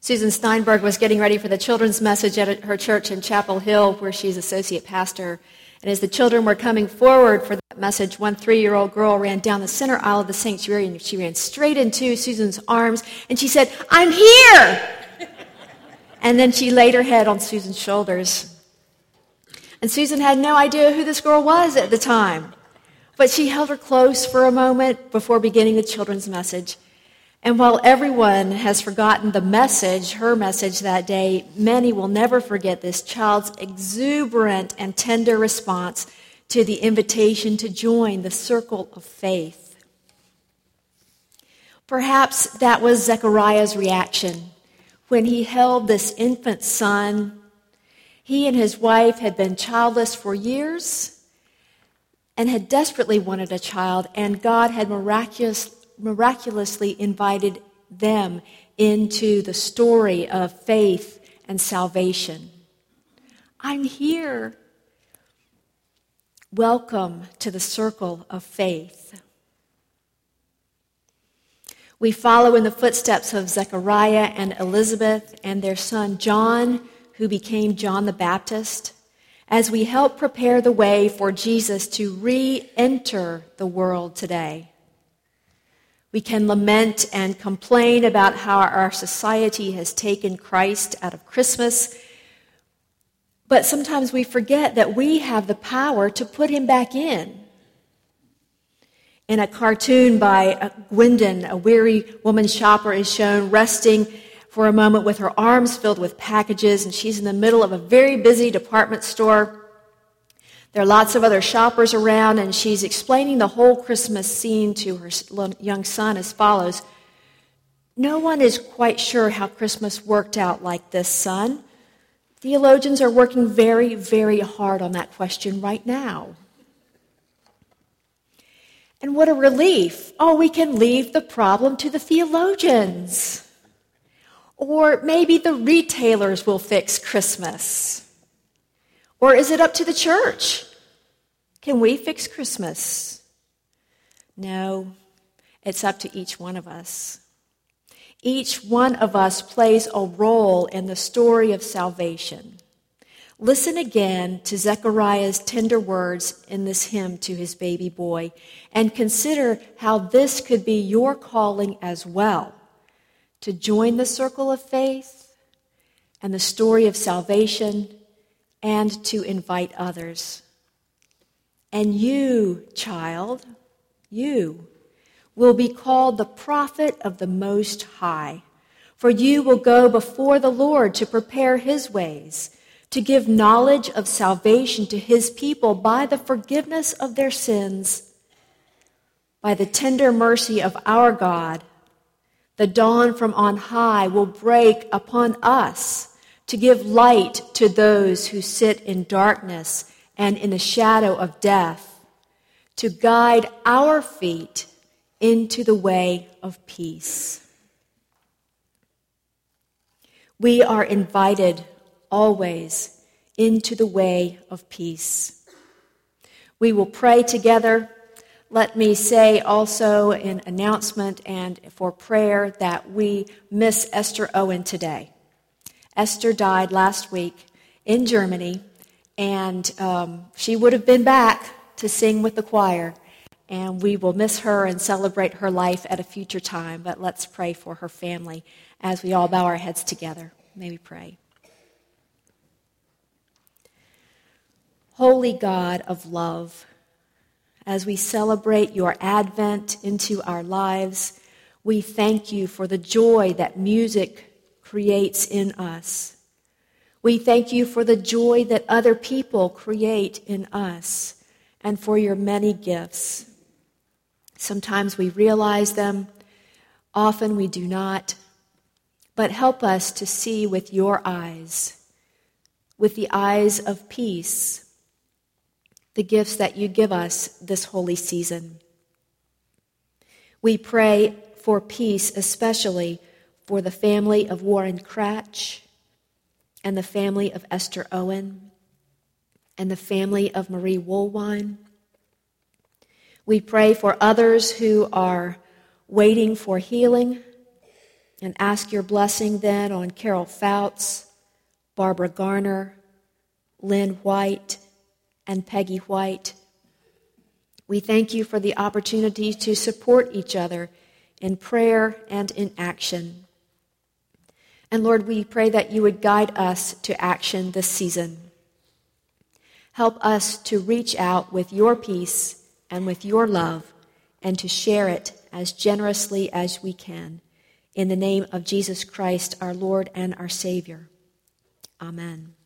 Susan Steinberg was getting ready for the children's message at her church in Chapel Hill, where she's associate pastor. And as the children were coming forward for that message, one three year old girl ran down the center aisle of the sanctuary and she ran straight into Susan's arms and she said, I'm here! and then she laid her head on Susan's shoulders. And Susan had no idea who this girl was at the time. But she held her close for a moment before beginning the children's message. And while everyone has forgotten the message, her message that day, many will never forget this child's exuberant and tender response to the invitation to join the circle of faith. Perhaps that was Zechariah's reaction when he held this infant son. He and his wife had been childless for years and had desperately wanted a child, and God had miraculous, miraculously invited them into the story of faith and salvation. I'm here. Welcome to the circle of faith. We follow in the footsteps of Zechariah and Elizabeth and their son John, who became John the Baptist, as we help prepare the way for Jesus to re enter the world today. We can lament and complain about how our society has taken Christ out of Christmas, but sometimes we forget that we have the power to put him back in. In a cartoon by uh, Gwendon, a weary woman shopper is shown resting for a moment with her arms filled with packages, and she's in the middle of a very busy department store. There are lots of other shoppers around, and she's explaining the whole Christmas scene to her young son as follows No one is quite sure how Christmas worked out like this, son. Theologians are working very, very hard on that question right now. And what a relief. Oh, we can leave the problem to the theologians. Or maybe the retailers will fix Christmas. Or is it up to the church? Can we fix Christmas? No, it's up to each one of us. Each one of us plays a role in the story of salvation. Listen again to Zechariah's tender words in this hymn to his baby boy and consider how this could be your calling as well to join the circle of faith and the story of salvation and to invite others. And you, child, you will be called the prophet of the Most High, for you will go before the Lord to prepare his ways, to give knowledge of salvation to his people by the forgiveness of their sins. By the tender mercy of our God, the dawn from on high will break upon us to give light to those who sit in darkness and in the shadow of death, to guide our feet into the way of peace. We are invited always into the way of peace. We will pray together. Let me say also in announcement and for prayer that we miss Esther Owen today. Esther died last week in Germany, and um, she would have been back to sing with the choir. And we will miss her and celebrate her life at a future time. But let's pray for her family as we all bow our heads together. May we pray. Holy God of love, as we celebrate your advent into our lives, we thank you for the joy that music creates in us. We thank you for the joy that other people create in us and for your many gifts. Sometimes we realize them, often we do not. But help us to see with your eyes, with the eyes of peace, the gifts that you give us this holy season. We pray for peace, especially for the family of Warren Cratch and the family of Esther Owen and the family of Marie Woolwine. We pray for others who are waiting for healing and ask your blessing then on Carol Fouts, Barbara Garner, Lynn White, and Peggy White. We thank you for the opportunity to support each other in prayer and in action. And Lord, we pray that you would guide us to action this season. Help us to reach out with your peace and with your love and to share it as generously as we can. In the name of Jesus Christ, our Lord and our Savior. Amen.